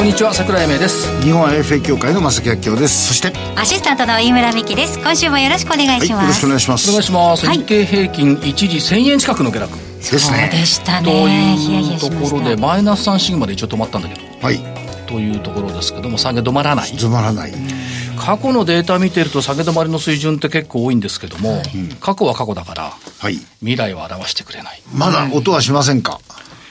こんにちは桜井英明です。日本 IFA 協会の正木明夫です。そしてアシスタントの飯村美希です。今週もよろしくお願いします、はい、よろしくお願いします。お願いします、はい、日経平均一時1000円近くの下落。ですね。そうでしたね。というところでマイナス3シグマで一応止まったんだけど。はい。というところですけども下げ止まらない。止まらない。過去のデータ見てると下げ止まりの水準って結構多いんですけども、はい、過去は過去だから、はい、未来は表してくれない。まだ音はしませんか、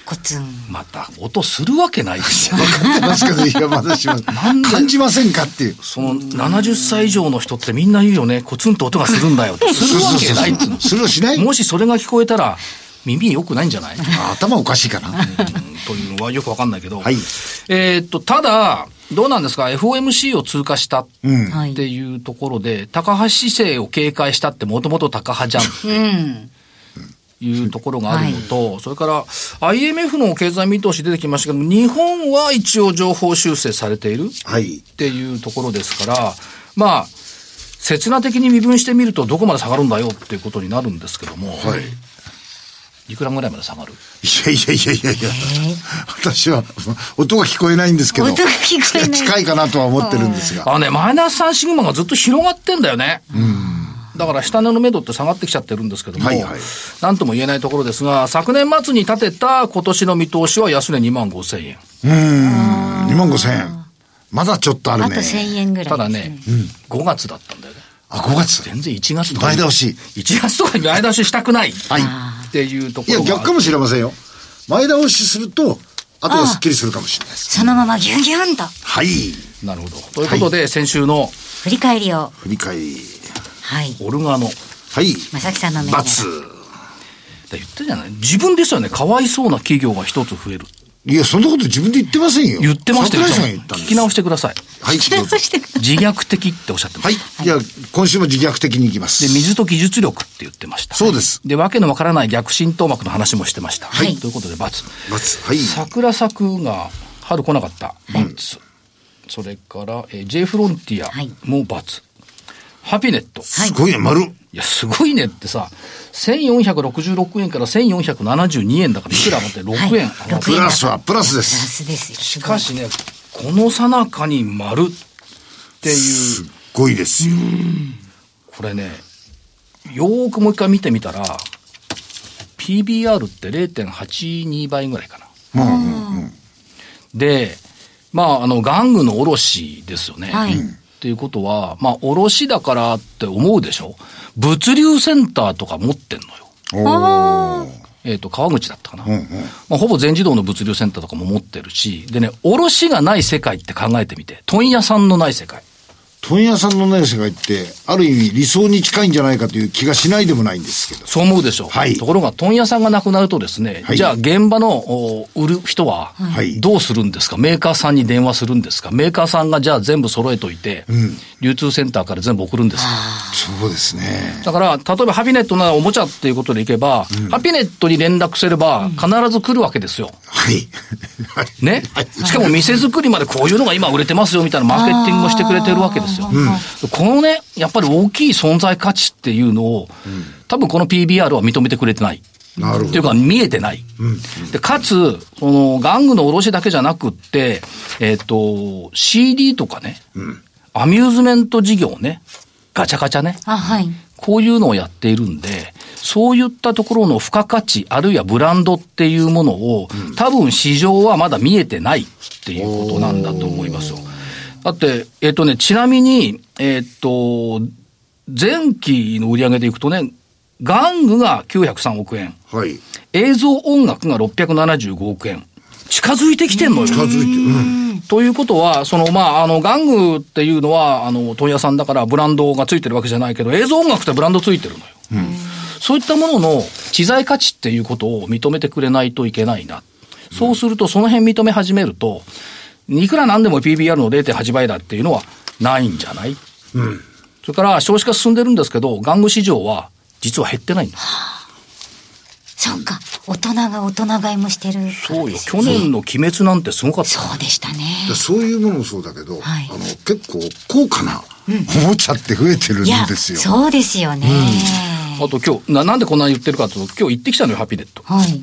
コツン。また、音するわけないですよ。分かってますけど、いや、まだします。感じませんかっていう。その、70歳以上の人ってみんな言うよね、コツンと音がするんだよ。するわけないっつうの。するしない？もしそれが聞こえたら、耳良くないんじゃない？頭おかしいかな。というのはよくわかんないけど。はい。えっと、ただ、どうなんですか ?FOMC を通過したっていうところで、うん、高橋姿勢を警戒したってもともと高派じゃん。うん。いうところがあるのと、はい、それから IMF の経済見通し出てきましたけど日本は一応情報修正されているっていうところですから、まあ、刹那的に身分してみるとどこまで下がるんだよっていうことになるんですけども、はい、いくらぐらいまで下がる？いやいやいやいやいや、私は音が聞こえないんですけど、音が聞こえない。近いかなとは思ってるんですが。あね、マイナス3シグマがずっと広がってんだよね。うんだから下値の目処って下がってきちゃってるんですけども、はいはい、なんとも言えないところですが、昨年末に立てた今年の見通しは安値2万5千円。うん、2万5千円。まだちょっとあるね。あと1000円ぐらい、ね、ただね、うん、5月だったんだよね。あ、5月全然1月とか。前倒し。1月とかに前倒ししたくない。はい。っていうところいや、逆かもしれませんよ。前倒しすると、あとはすっきりするかもしれないです。そのままギュンギュンと。はい。なるほど。ということで、はい、先週の振り返りを。振り返り。はい。オルガノ。はい。正木さんの銘柄。言ったじゃない自分ですよね、かわいそうな企業が一つ増える。いや、そんなこと自分で言ってませんよ。言ってましたよ。聞き直してください。はい、聞き直して自虐的っておっしゃってました。はい。じゃあ、今週も自虐的にいきます。で、水と技術力って言ってました。そうです。で、わけのわからない逆浸透膜の話もしてました。はい。ということで、×。×。はい。桜咲くが春来なかった。×。うん、それから、えー、J フロンティアも×。ハピネット。すごいね、丸。いや、すごいねってさ、1466円から1472円だから、いくら持って6円、はい、プラスはプラスです。プラスです。しかしね、このさなかに丸っていう。すっごいですよ。これね、よーくもう一回見てみたら、PBR って0.82倍ぐらいかな。うんうんうん、で、まあ、あの、玩具の卸ですよね。はい、っていうことは、まあ、卸だからって思うでしょ？物流センターとか持ってんのよ。えっ、ー、と、川口だったかな。うんうん、まあ、ほぼ全自動の物流センターとかも持ってるし、でね、卸がない世界って考えてみて、問屋さんのない世界。問屋さんのない世界って、ある意味理想に近いんじゃないかという気がしないでもないんですけど。そう思うでしょう。はい。ところが、問屋さんがなくなるとですね、はい、じゃあ現場の売る人は、どうするんですか、メーカーさんに電話するんですか？メーカーさんがじゃあ全部揃えといて、うん、流通センターから全部送るんですか？そうですね。だから、例えばハピネットならおもちゃっていうことでいけば、うん、ハピネットに連絡すれば、必ず来るわけですよ。はい。ね？しかも店作りまでこういうのが今売れてますよみたいなマーケティングをしてくれてるわけですよ。うんこのね、やっぱり大きい存在価値っていうのを、うん、多分この PBR は認めてくれてない。なるほど。っていうか、見えてない。うん、で、かつ、その、玩具の卸だけじゃなくって、えっ、ー、と、CD とかね、うん、アミューズメント事業ね、ガチャガチャね。あ、はい。こういうのをやっているんで、そういったところの付加価値、あるいはブランドっていうものを、うん、多分市場はまだ見えてないっていうことなんだと思いますよ。だって、えっ、ー、とね、ちなみに、えっ、ー、と、前期の売上でいくとね、玩具が903億円。はい。映像音楽が675億円。近づいてきてんのよ。近づいてる。うん。ということは、その、まあ、あの、玩具っていうのは、あの、問屋さんだからブランドがついてるわけじゃないけど、映像音楽ってブランドついてるのよ。うん。そういったものの知財価値っていうことを認めてくれないといけないな。そうすると、その辺認め始めると、いくらなんでも PBR の0.8倍だっていうのはないんじゃない？うん。それから少子化進んでるんですけど、玩具市場は実は減ってないんです。そうか。大人が大人買いもしてる、そうよ。去年の鬼滅なんてすごかった。そうでしたね。そういうものもそうだけど、はい、あの、結構高価なおもちゃって増えてるんですよ。そうですよね。うん、あと今日な、なんでこんなに言ってるかというと、今日行ってきたのよ、ハピネット。はい。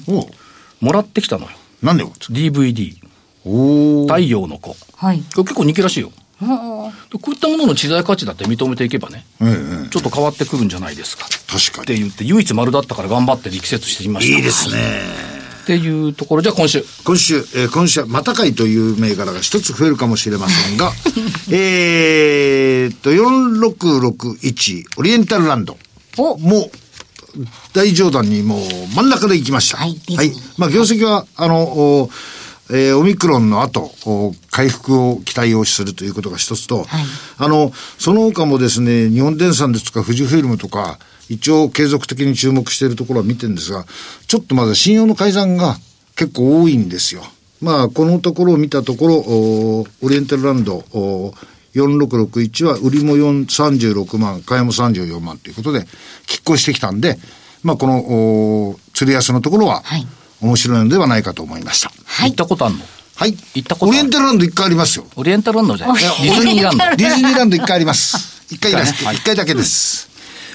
もらってきたのよ。なんで ?DVD。お太陽の子。はい。これ結構人気らしいよ。こういったものの知財価値だって認めていけばね、うんうん、ちょっと変わってくるんじゃないですか。確かに。って言って、唯一丸だったから頑張って力説してみました。いいですね。っていうところ、じゃあ今週。今週、えー、今週は、またかいという銘柄が一つ増えるかもしれませんが、えっと、4661、オリエンタルランド。もう、大上段にもう真ん中で行きました。はい。はい。まあ、業績は、あの、えー、オミクロンの後、回復を期待をするということが一つと、はい、あの、その他もですね、日本電産ですとか、富士フイルムとか、一応継続的に注目しているところは見てるんですが、ちょっとまだ信用の改ざんが結構多いんですよ。まあ、このところを見たところ、オリエンタルランド、4661は売りも36万、買いも34万ということで、拮抗してきたんで、まあ、この、釣り安のところは、はい面白いのではないかと思いました。はい。行ったことあるの？はい。行ったことオリエンタルランド一回ありますよ。オリエンタルランドじゃない？ディズニーランド。ディズニーランド一回あります。一回です。一回だけです。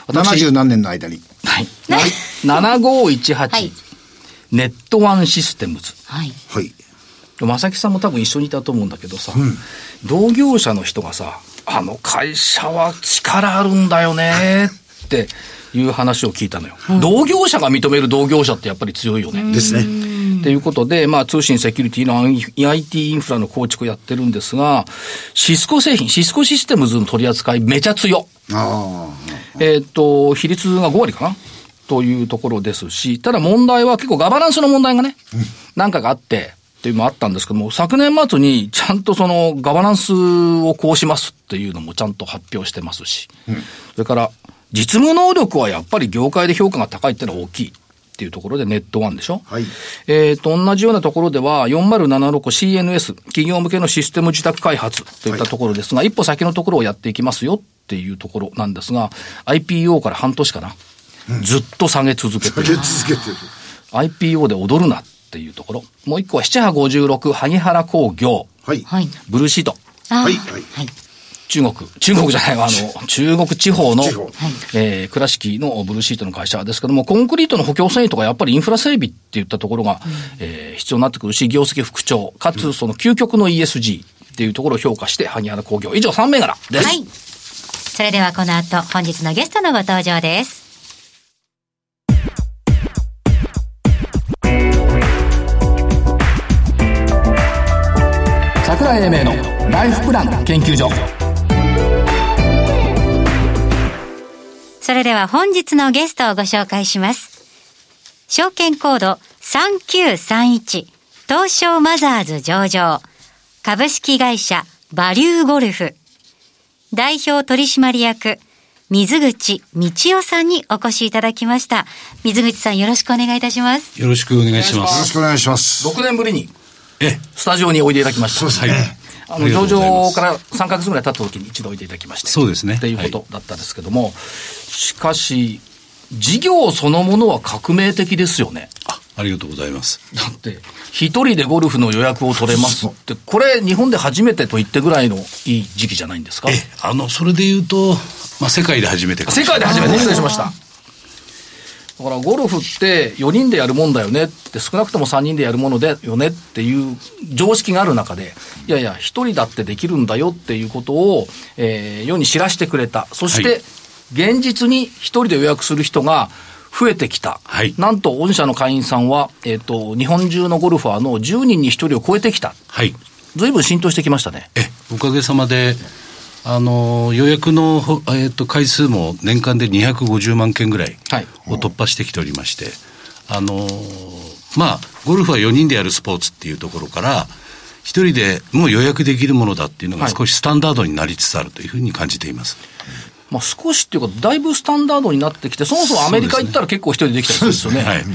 七十何年の間に。はい。7518、はい、ネットワンシステムズ。はい。はい。正木さんも多分一緒にいたと思うんだけどさ、うん、同業者の人がさ、あの会社は力あるんだよねっていう話を聞いたのよ。うん、同業者が認める同業者ってやっぱり強いよね。ですね。ということで、まあ、通信セキュリティの IT インフラの構築をやってるんですが、シスコ製品、シスコシステムズの取り扱いめちゃ強。えっ、と、比率が5割かな？というところですし、ただ問題は結構ガバナンスの問題がね、何かがあって、っていうのもあったんですけども、昨年末にちゃんとそのガバナンスをこうしますっていうのもちゃんと発表してますし、うん、それから実務能力はやっぱり業界で評価が高いっていうのは大きい。っていうところでネットワンでしょ？はい。えっ、と、同じようなところでは 4076CNS、企業向けのシステム自宅開発といったところですが、はい、一歩先のところをやっていきますよっていうところなんですが、IPO から半年かな？うん、ずっと下げ続けてる。下げ続けてる。IPO で踊るなっていうところ。もう一個は7波56、萩原工業。はい。ブルーシート。はい。はい。中国、中国じゃないわ、あの、中国地方の、えー、倉敷のブルーシートの会社ですけども、コンクリートの補強繊維とかやっぱりインフラ整備っていったところが、うん、えー、必要になってくるし、業績復調、かつその究極の ESG っていうところを評価して、萩原工業。以上3銘柄です。はい。それではこの後、本日のゲストのご登場です。桜井英明のライフプラン研究所。それでは本日のゲストをご紹介します。証券コード3931東証マザーズ上場株式会社バリューゴルフ代表取締役水口道夫さんにお越しいただきました。水口さんよろしくお願いいたします。よろしくお願いします。よろしくお願いします。6年ぶりに、え、スタジオにおいでいただきました。そうですね。あの上場から3か月ぐらい経った時に一度おいていただきまして。そうですね。っていうことだったんですけども、はい、しかし事業そのものは革命的ですよね。あありがとうございます。だって一人でゴルフの予約を取れますってこれ日本で初めてと言ってぐらいのいい時期じゃないんですか？えあのそれで言うと、まあ、世界で初めて世界で初めて。失礼しましただからゴルフって4人でやるもんだよねって少なくとも3人でやるものだよねっていう常識がある中で、いやいや、1人だってできるんだよっていうことを、えー、世に知らせてくれた。そして、現実に1人で予約する人が増えてきた。はい、なんと、御社の会員さんは、えっ、ー、と、日本中のゴルファーの10人に1人を超えてきた。はい。ずいぶん浸透してきましたね。え、おかげさまで、あの予約の、えーと、回数も年間で250万件ぐらいを突破してきておりまして、はい、あのまあ、ゴルフは4人でやるスポーツっていうところから、1人でもう予約できるものだっていうのが少しスタンダードになりつつあるというふうに感じています。まあ、少しっていうか、だいぶスタンダードになってきて、そもそもアメリカ行ったら結構一人でできたりするんですよね。ねはい、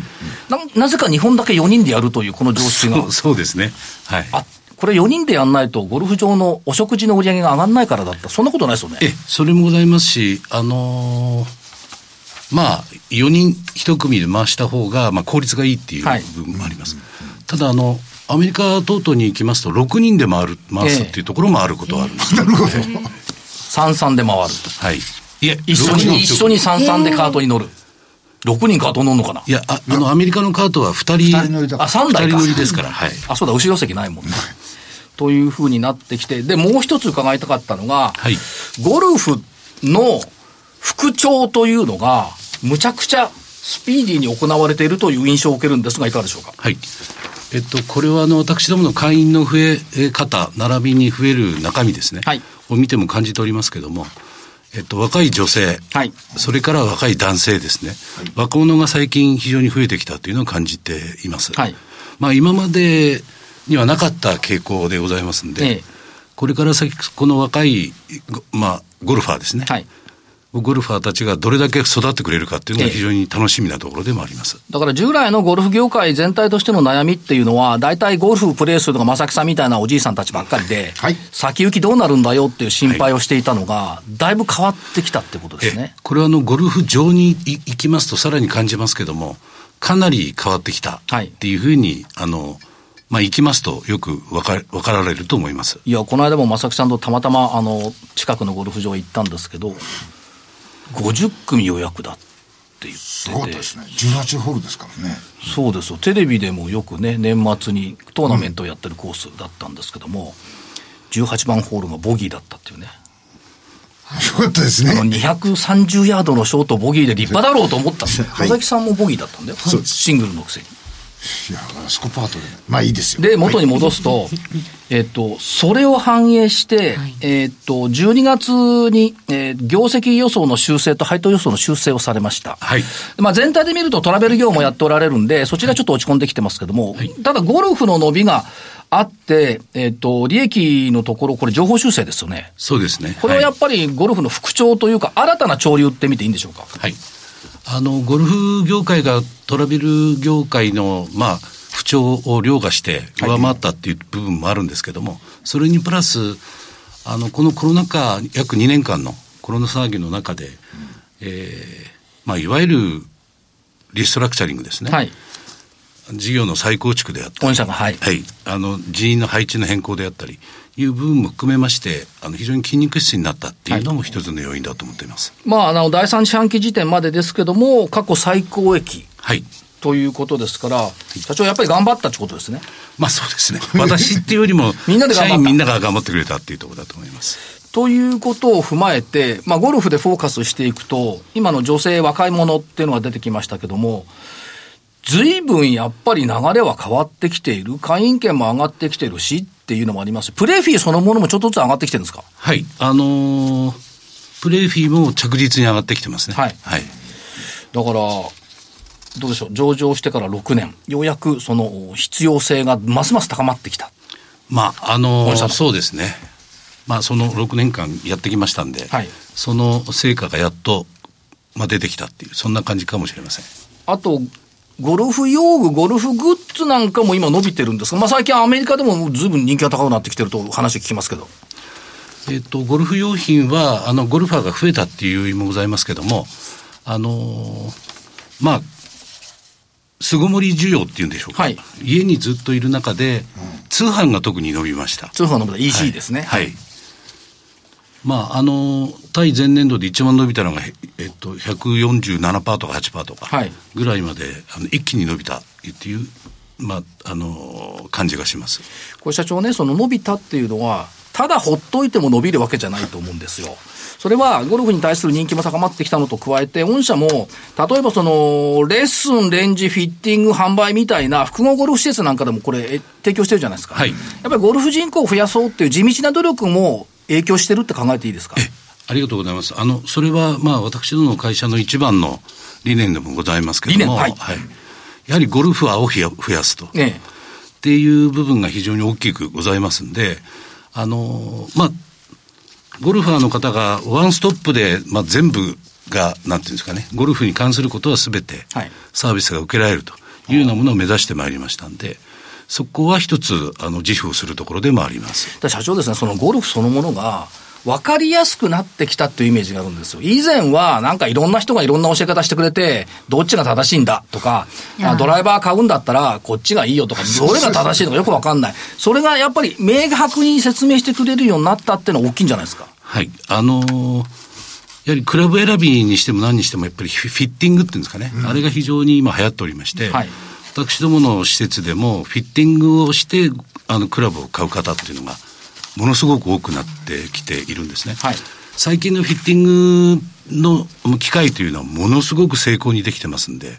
ななぜか日本だけ4人でやるという、この常識が。そうですね。はい。あこれ4人でやんないと、ゴルフ場のお食事の売り上げが上がらないからだった、そんなことないですよね。え、それもございますし、あのー、まあ、4人1組で回した方が、まあ、効率がいいっていう部分もあります。はい、ただ、あの、アメリカ等々に行きますと、6人で回る、回すっていうところもあることはあるんです、なるほど。三々で回るはい。いや、一緒に、一緒に三々でカートに乗る。6人カート乗るのかな？いや、ああの、アメリカのカートは2人、人乗りだあ、3台か。人乗りですから、はい。あ、そうだ、後ろ席ないもんね。というふうになってきて、で、もう一つ伺いたかったのが、はい、ゴルフの復調というのが、むちゃくちゃスピーディーに行われているという印象を受けるんですが、いかがでしょうか？はい。えっと、これはあの私どもの会員の増え方、並びに増える中身ですね、はい、を見ても感じておりますけれども、えっと、若い女性、はい、それから若い男性ですね、はい、若者が最近非常に増えてきたというのを感じています。はい、まあ、今までにはなかった傾向でございますんで、ええ、これから先、この若い、まあ、ゴルファーですね、はい、ゴルファーたちがどれだけ育ってくれるかっていうのが非常に楽しみなところでもあります。だから従来のゴルフ業界全体としての悩みっていうのは、大体ゴルフプレーするのが正木さんみたいなおじいさんたちばっかりで、はい、先行きどうなるんだよっていう心配をしていたのが、はい、だいぶ変わってきたってことですね。これはあのゴルフ場に行きますとさらに感じますけども、かなり変わってきたっていうふうに、はい、あの、まあ、行きますとよく分か分かられると思います。いや、この間も正木さんとたまたま、あの、近くのゴルフ場行ったんですけど、50組予約だって言っててすごかったですね18ホールですからねそうですよテレビでもよくね年末にトーナメントをやってるコースだったんですけども、うん、18番ホールがボギーだったっていうねよかったですね。あの230ヤードのショートボギーで立派だろうと思ったんで、はい、崎さんもボギーだったんだよ。シングルのくせに。いや、スコパートで。まあいいですよ。で、元に戻すと、はい、えっと、それを反映して、はい、えっと、12月に、えー、業績予想の修正と配当予想の修正をされました。はい。まあ全体で見るとトラベル業もやっておられるんで、そちらちょっと落ち込んできてますけども、はい、ただゴルフの伸びが、あって、えっ、と、利益のところ、これ情報修正ですよね。そうですね。これはやっぱりゴルフの復調というか、新たな潮流って見ていいんでしょうか？はい。あの、ゴルフ業界がトラベル業界の、まあ、不調を凌駕して上回ったっていう部分もあるんですけども、それにプラス、あの、このコロナ禍、約2年間のコロナ騒ぎの中で、うん、えー、まあ、いわゆるリストラクチャリングですね。はい。事業の再構築であったり。はい。はい。あの、人員の配置の変更であったり、いう部分も含めまして、あの非常に筋肉質になったっていうのも一つの要因だと思っています。はい、まあ、あの、第三四半期時点までですけども、過去最高益。はい。ということですから、社長、やっぱり頑張ったってことですね。まあそうですね。私っていうよりも、みんなで社員みんなが頑張ってくれたっていうところだと思います。ということを踏まえて、まあ、ゴルフでフォーカスしていくと、今の女性、若い者っていうのが出てきましたけども、ずいぶんやっぱり流れは変わってきている、会員権も上がってきてるしっていうのもあります。プレーフィーそのものもちょっとずつ上がってきてるんですか？はい。あのー、プレーフィーも着実に上がってきてますね。はい。はい。だから、どうでしょう、上場してから6年、ようやくその必要性がますます高まってきた。まあ、あのー、そうですね。まあ、その6年間やってきましたんで、はい、その成果がやっと、まあ、出てきたっていう、そんな感じかもしれません。あと、ゴルフ用具、ゴルフグッズなんかも今伸びてるんですが、まあ、最近アメリカでもずいぶん人気が高くなってきてると話聞きますけど。えっと、ゴルフ用品は、あの、ゴルファーが増えたっていう意味もございますけども、あのー、まあ、巣ごもり需要っていうんでしょうか、はい、家にずっといる中で、通販が特に伸びました。通販の EC ですね。はい。はい、まあ、あの、対前年度で一番伸びたのが、えっと、147%とか8%とかぐらいまで、はい、あの一気に伸びたっていう、まあ、あの、感じがします。これ社長ね、その伸びたっていうのは、ただほっといても伸びるわけじゃないと思うんですよ。それはゴルフに対する人気も高まってきたのと加えて、御社も、例えばその、レッスン、レンジ、フィッティング、販売みたいな複合ゴルフ施設なんかでもこれ、提供してるじゃないですか。はい。やっぱりゴルフ人口を増やそうっていう地道な努力も影響してるって考えていいですか？ありがとうございます。あの、それは、まあ、私どの会社の一番の理念でもございますけども、はい、はい。やはりゴルフはを増やすと。ねっていう部分が非常に大きくございますんで、あの、まあ、ゴルファーの方がワンストップで、まあ、全部が、なんていうんですかね、ゴルフに関することはすべてサービスが受けられるというようなものを目指してまいりましたんで、そこは一つ、あの、自負をするところでもあります。社長ですね、そのゴルフそのものが、分かりやすくなってきたっていうイメージがあるんですよ。以前は、なんかいろんな人がいろんな教え方してくれて、どっちが正しいんだとか、ドライバー買うんだったら、こっちがいいよとか、どれが正しいのかよくわかんない。それがやっぱり明白に説明してくれるようになったっていうのは大きいんじゃないですか？はい。あのーやはりクラブ選びにしても何にしてもやっぱりフィッティングっていうんですかね、うん、あれが非常に今流行っておりまして、はい、私どもの施設でもフィッティングをしてあのクラブを買う方っていうのがものすごく多くなってきているんですね。はい、最近のフィッティングの機械というのはものすごく成功にできてますんで、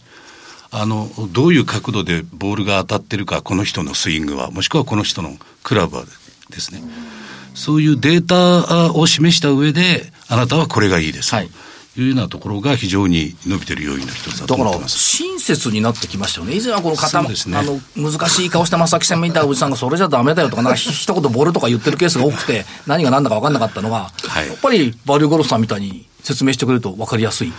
あの、どういう角度でボールが当たってるか、この人のスイングは、もしくはこの人のクラブはですね、そういうデータを示した上で、あなたはこれがいいです。はいいうようなところが非常に伸びてる要因の一つだと思ってます。親切になってきましたよね。以前はこの方、ね、あの、難しい顔した正木さんみたいなおじさんがそれじゃダメだよとか、なんか 一言ボールとか言ってるケースが多くて、何が何だか分かんなかったのが、はい、やっぱりバリューゴルフさんみたいに説明してくれると分かりやすい。うん、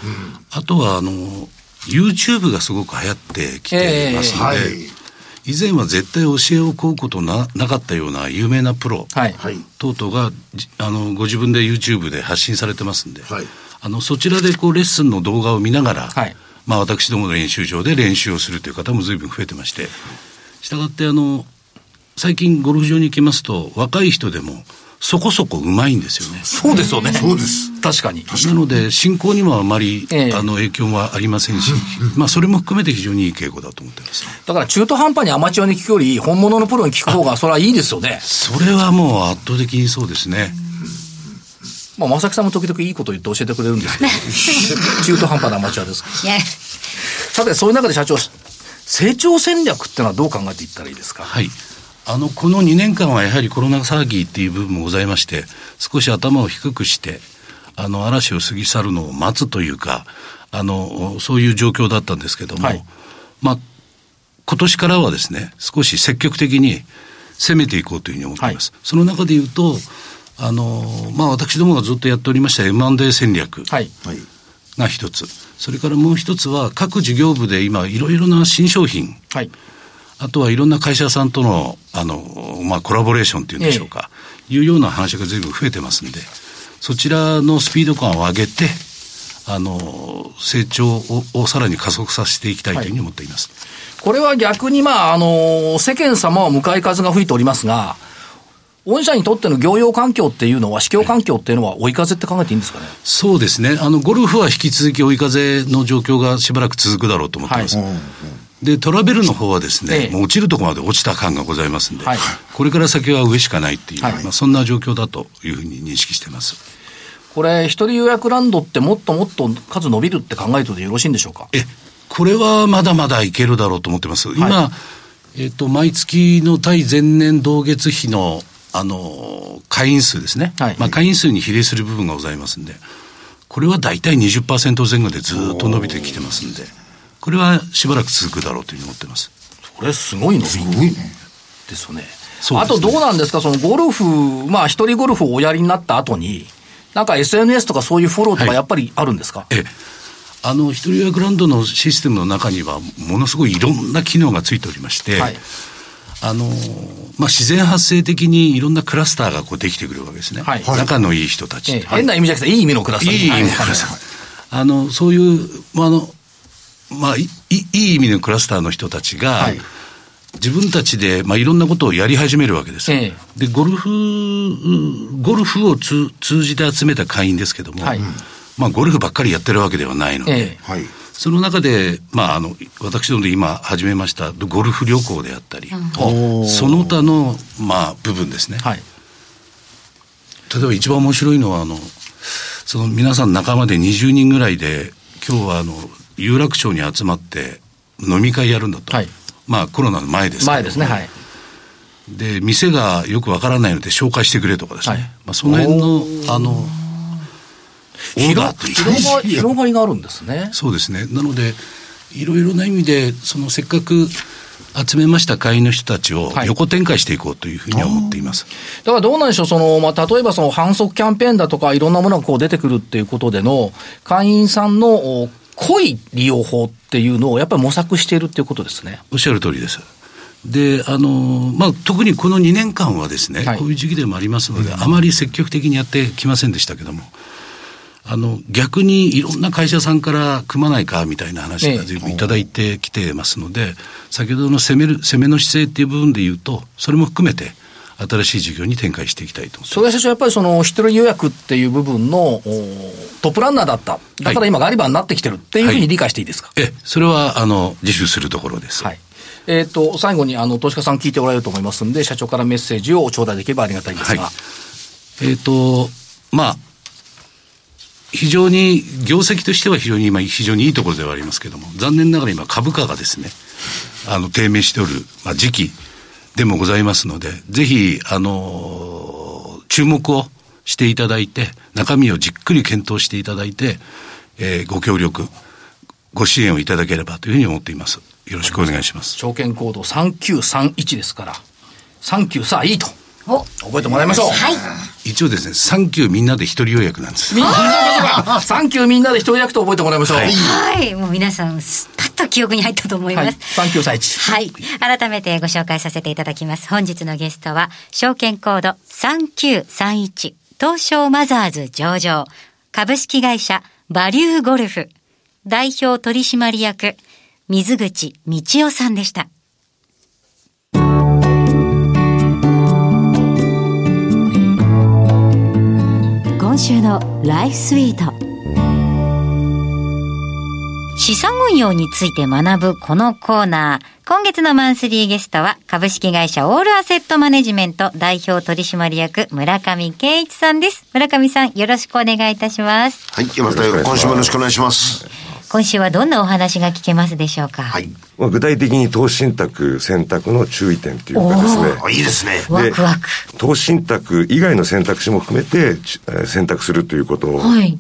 あとは、あの、YouTube がすごく流行ってきてますので、えーはい。以前は絶対教えを請うことななかったような有名なプロ等々が、あのご自分で YouTube で発信されてますんで、はい、あのそちらでこうレッスンの動画を見ながら、はい、まあ、私どもの練習場で練習をするという方も随分増えてまして、したがってあの、最近ゴルフ場に行きますと、若い人でも、そこそこうまいんですよね。そうですよね。そうです。確かに。なので、進行にもあまり、えあの影響はありませんし、まあ、それも含めて非常にいい傾向だと思ってます。だから、中途半端にアマチュアに聞くより、本物のプロに聞く方が、それはいいですよね。それはもう圧倒的にそうですね。まあ、正木さんも時々いいこと言って教えてくれるんですけど、中途半端なアマチュアですさて、そういう中で社長、成長戦略ってのはどう考えていったらいいですか？はい。あの、この2年間はやはりコロナ騒ぎっていう部分もございまして、少し頭を低くして、あの、嵐を過ぎ去るのを待つというか、あの、そういう状況だったんですけども、はい、まあ、今年からはですね、少し積極的に攻めていこうというふうに思っています。はい、その中で言うと、あの、まあ、私どもがずっとやっておりました M&A 戦略が一つ、はい、それからもう一つは各事業部で今いろいろな新商品、はい、あとはいろんな会社さんとの、あの、まあ、コラボレーションっていうんでしょうか、ええ、いうような話が随分増えてますんで、そちらのスピード感を上げて、あの、成長ををさらに加速させていきたいというふうに思っています。はい、これは逆に、まあ、あの、世間様は向かい風が吹いておりますが、御社にとっての業用環境っていうのは、市況環境っていうのは、追い風って考えていいんですかね？そうですね、あのゴルフは引き続き追い風の状況がしばらく続くだろうと思ってます。はい、で、トラベルの方はですね、ええ、もう落ちるところまで落ちた感がございますんで、はい、これから先は上しかないっていう、はい、まあ、そんな状況だというふうに認識してます。これ、一人予約ランドってもっともっと数伸びるって考えるとよろしいんでしょうか？え、これはまだまだいけるだろうと思ってます。今、えっ、と、毎月の対前年同月比のあの、会員数ですね。はい、まあ、会員数に比例する部分がございますんで、これは大体20%前後でずっと伸びてきてますんで、これはしばらく続くだろうというふうに思ってます。これすごい伸びすごいね。ですよね。あとどうなんですか、そのゴルフ、まあ一人ゴルフをおやりになった後に、なんか SNS とかそういうフォローとかやっぱりあるんですか、はい、ええ。あの、一人予約ランドのシステムの中には、ものすごいいろんな機能がついておりまして、はい、あの、まあ、自然発生的にいろんなクラスターがこうできてくるわけですね。はい、仲のいい人たち、ええ、変な意味じゃなくて、いい意味のクラスター。いい意味のクラスター。あの、そういう、まあ、あの、まあい、いい意味のクラスターの人たちが、はい、自分たちで、まあ、いろんなことをやり始めるわけです。ええ、で、ゴルフ、ゴルフを通じて集めた会員ですけども、はい、まあ、ゴルフばっかりやってるわけではないので、ええ、はいその中で、まあ、あの、私どもで今始めましたゴルフ旅行であったり、うん、その他の、まあ、部分ですね。はい、例えば一番面白いのは、あの、その皆さん仲間で20人ぐらいで、今日はあの、有楽町に集まって飲み会やるんだと。はい、まあ、コロナの前です前ですね、はい。で、店がよくわからないので紹介してくれとかですね。はい、まあ、その辺の、あの、広が 広がりがあるんですね。そうですね。なので、いろいろな意味で、そのせっかく集めました会員の人たちを横展開していこうというふうに思っています。はい、だからどうなんでしょう、その、まあ、例えばその反則キャンペーンだとか、いろんなものがこう出てくるっていうことでの、会員さんの濃い利用法っていうのをやっぱり模索しているっていうことですね。おっしゃる通りです。で、あの、まあ、特にこの2年間はですね、はい、こういう時期でもありますので、あまり積極的にやってきませんでしたけども、あの、逆にいろんな会社さんから組まないかみたいな話が随分いただいてきてますので、先ほどの攻める、攻めの姿勢っていう部分で言うと、それも含めて、新しい事業に展開していきたいとそれ社長、やっぱりその一人予約っていう部分のトップランナーだった、だから今、ガリバーになってきてるっていうふうに理解していいですか、はい、えそれはあの自主するところです。はい。えっ、ー、と、最後に、あの、投資家さん聞いておられると思いますんで、社長からメッセージを頂戴できればありがたいんですが。はい、えっ、ー、と、まあ、非常に、業績としては非常に今、非常にいいところではありますけれども、残念ながら今、株価がですね、あの、低迷しておる、まあ、時期でもございますので、ぜひ、あの、注目をしていただいて、中身をじっくり検討していただいて、えー、ご協力、ご支援をいただければというふうに思っています。よろしくお願いします。証券コード3931ですから、39さあいいと。お覚えてもらいましょう。はい。一応ですね、サンキューみんなで一人予約なんです。みんな、サンキューみんなで一人予約と覚えてもらいましょう。はい。はい、もう皆さん、パッと記憶に入ったと思います。はい、サンキューさ一。はい。改めてご紹介させていただきます。本日のゲストは、証券コード3931、東証マザーズ上場、株式会社バリューゴルフ、代表取締役、水口道夫さんでした。今週のライフスイート。資産運用について学ぶこのコーナー。今月のマンスリーゲストは株式会社オールアセットマネジメント代表取締役村上健一さんです。村上さんよろしくお願いいたします。はい、また今週もよろしくお願いします。今週はどんなお話が聞けますでしょうか？はい。まあ、具体的に投資信託選択の注意点というかですね。いいですね。ワクワク。投資信託以外の選択肢も含めて選択するということと、はい、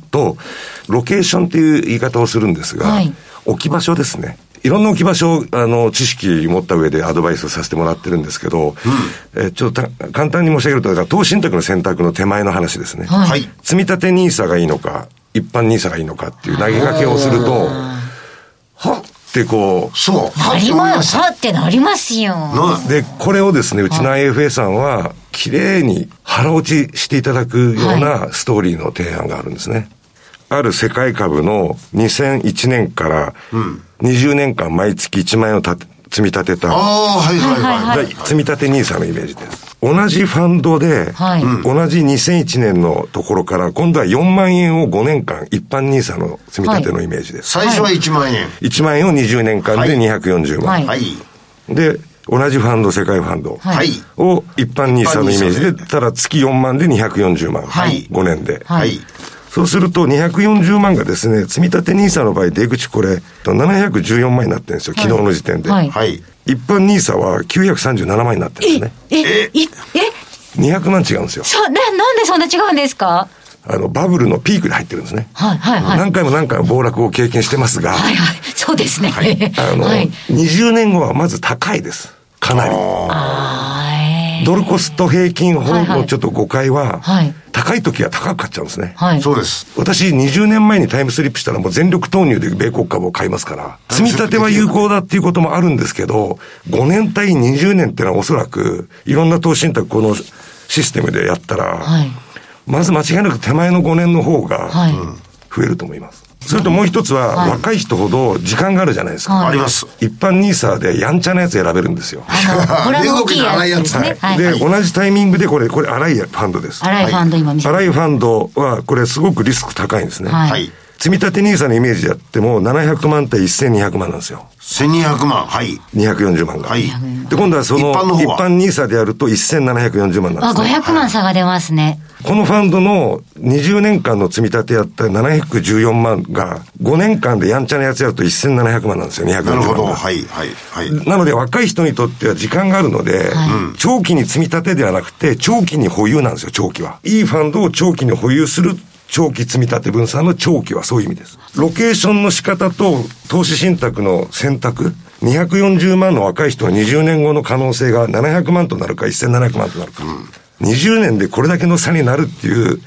ロケーションっていう言い方をするんですが、はい、置き場所ですね。いろんな置き場所を、あの、知識持った上でアドバイスさせてもらってるんですけど、うん、えちょっと簡単に申し上げると、だから投資信託の選択の手前の話ですね。はい。積み立て NISA がいいのか、一般 NISA がいいのかっていう投げかけをすると、はってこう。そう。なります。はってなりますよ。で、これをですね、うちの IFA さんは、綺麗に腹落ちしていただくようなストーリーの提案があるんですね。ある世界株の2001年から20年間毎月1万円をた積み立てた。ああ、はいはいはい。積み立て NISA のイメージです。同じファンドで、はい、同じ2001年のところから、今度は4万円を5年間、一般 NISA の積み立てのイメージです。はい、最初は1万円。1万円を20年間で240万。はい。で、同じファンド、世界ファンドを一般 NISA のイメージで、ただ月4万で240万。はい。5年で。はい。そうすると240万がですね、積み立て NISA の場合、出口これ、714万になってるんですよ、昨日の時点で。はい。はい一般 NISA は937万になってるんですね。え、え、え、200万違うんですよ。そ、な、なんでそんな違うんですか？あの、バブルのピークで入ってるんですね。はいはいはい。何回も何回も暴落を経験してますが。はいはい。そうですね。はい。あの、はい、20年後はまず高いです。かなり。ああ。ドルコスト平均法のちょっと誤解は、高い時は高く買っちゃうんですね。はい、そうです。私、20年前にタイムスリップしたらもう全力投入で米国株を買いますから、積み立ては有効だっていうこともあるんですけど、5年対20年っていうのはおそらく、いろんな投資信託このシステムでやったら、はい、まず間違いなく手前の5年の方が、増えると思います。それともう一つは、はい、若い人ほど時間があるじゃないですか。あります。一般ニーサーでやんちゃなやつ選べるんですよ。これ大きいやつですね。はい。で、同じタイミングでこれ、これ荒いファンドです。荒いファンド今見せて荒いファンドは、これすごくリスク高いんですね。はい。積み立て NISA のイメージでやっても、700万対1200万なんですよ。1200万、はい。240万が。はい。で、今度はその、一般 NISA でやると1740万なんです、ね。あ、500万差が出ますね。このファンドの20年間の積み立てやった714万が、5年間でやんちゃなやつやると1700万なんですよ、240万。なるほど。はい、はい、はい。なので若い人にとっては時間があるので、はい、長期に積み立てではなくて、長期に保有なんですよ、長期は。いいファンドを長期に保有する長期積立分散の長期はそういう意味です。ロケーションの仕方と投資信託の選択、240万の若い人は20年後の可能性が700万となるか1700万となるか。うん、20年でこれだけの差になるっていう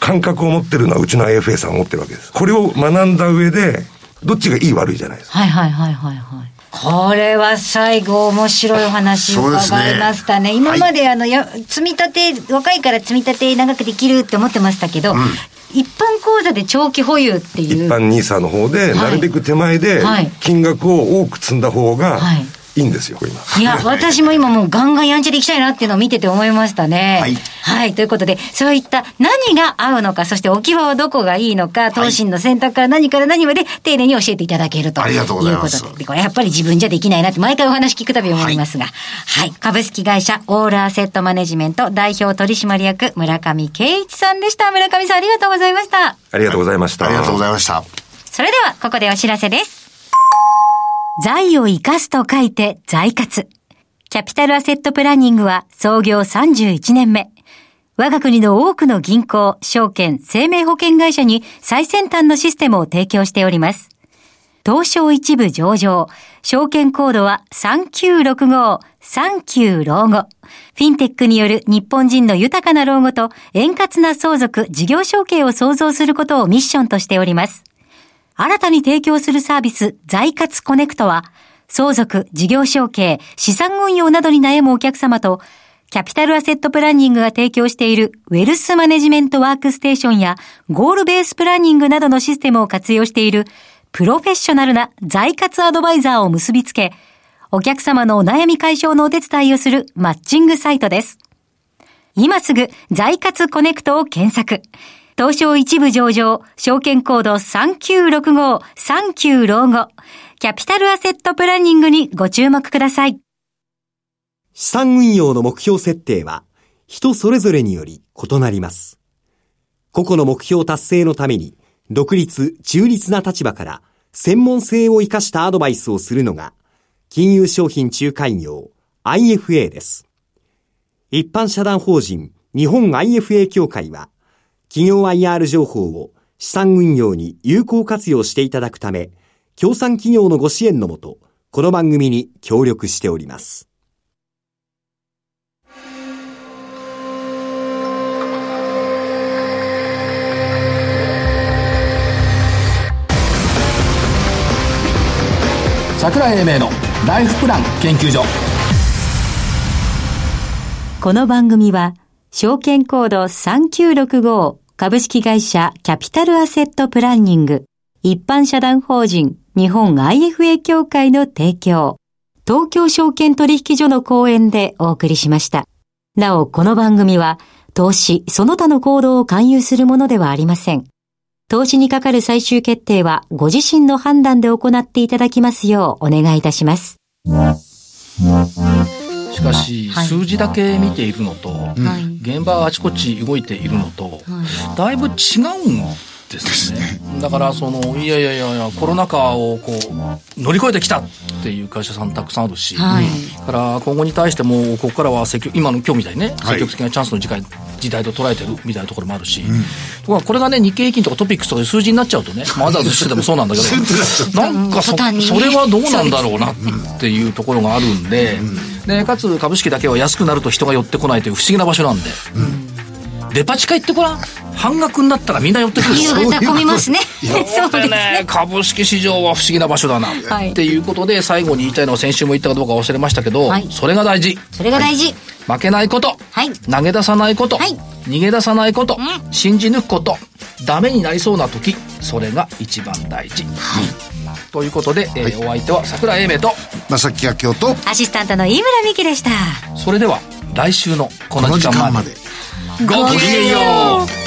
感覚を持ってるのはうちの IFA さんを持ってるわけです。これを学んだ上で、どっちがいい悪いじゃないですか。はいはいはいはいはい。これは最後面白いお話を伺いましたね。ね今まであの、や積み立て、若いから積み立て長くできるって思ってましたけど、うん。一般口座で長期保有っていう。一般 NISA の方で、なるべく手前で、金額を多く積んだ方が、はいいいんですよ、今。いや、私も今もうガンガンやんちゃでいきたいなっていうのを見てて思いましたね。はい。はい。ということで、そういった何が合うのか、そして置き場はどこがいいのか、投資の選択から何から何まで丁寧に教えていただけると。ありがとうございます。で、これやっぱり自分じゃできないなって毎回お話聞くたび思いますが、はい、はい。株式会社オールアセットマネジメント代表取締役村上圭一さんでした。村上さんありがとうございました。ありがとうございました。ありがとうございました。それでは、ここでお知らせです。財を生かすと書いて財活。キャピタルアセットプランニングは創業31年目。我が国の多くの銀行、証券、生命保険会社に最先端のシステムを提供しております。東証一部上場、証券コードは3965、39老後。フィンテックによる日本人の豊かな老後と円滑な相続、事業承継を創造することをミッションとしております。新たに提供するサービス、財活コネクトは、相続、事業承継、資産運用などに悩むお客様と、キャピタルアセットプランニングが提供しているウェルスマネジメントワークステーションやゴールベースプランニングなどのシステムを活用しているプロフェッショナルな財活アドバイザーを結びつけ、お客様のお悩み解消のお手伝いをするマッチングサイトです。今すぐ財活コネクトを検索。東証一部上場、証券コード3965、39老後、キャピタルアセットプランニングにご注目ください。資産運用の目標設定は、人それぞれにより異なります。個々の目標達成のために、独立、中立な立場から、専門性を生かしたアドバイスをするのが、金融商品仲介業 IFA です。一般社団法人日本 IFA 協会は、企業 IR 情報を資産運用に有効活用していただくため、協賛企業のご支援のもと、この番組に協力しております。桜井英明のライフプラン研究所この番組は証券コード3965株式会社キャピタルアセットプランニング、一般社団法人日本 IFA 協会の提供、東京証券取引所の講演でお送りしました。なお、この番組は、投資、その他の行動を勧誘するものではありません。投資にかかる最終決定は、ご自身の判断で行っていただきますようお願いいたします。しかし、数字だけ見ているのと、現場あちこち動いているのと、だいぶ違うんですね。だからそのいやいやいやいやコロナ禍をこう乗り越えてきたっていう会社さんたくさんあるし、はい、から今後に対してもここからは積極今の今日みたいにね積極的なチャンスの時間時代と捉えてるみたいなところもあるし、うん、これがね日経平均とかトピックスとかで数字になっちゃうとねわざわざしててもそうなんだけど。なんかそそれはどうなんだろうなっていうところがあるんで,、でかつ株式だけは安くなると人が寄ってこないという不思議な場所なんで。うんデパ地下行ってごらん。半額になったらみんな寄ってくる。夕方混みま すね。そうですね。株式市場は不思議な場所だな、はい、っていうことで最後に言いたいのは先週も言ったかどうか忘れましたけど、はい、それが大事。それが大事、負けないこと、はい、投げ出さないこと、はい、逃げ出さないこと、うん、信じ抜くこと。ダメになりそうな時。それが一番大事、はい。ということで、えー、お相手は桜井英明と。正木明夫と。アシスタントの飯村美樹でした。それでは来週のこの時間までごきげんよう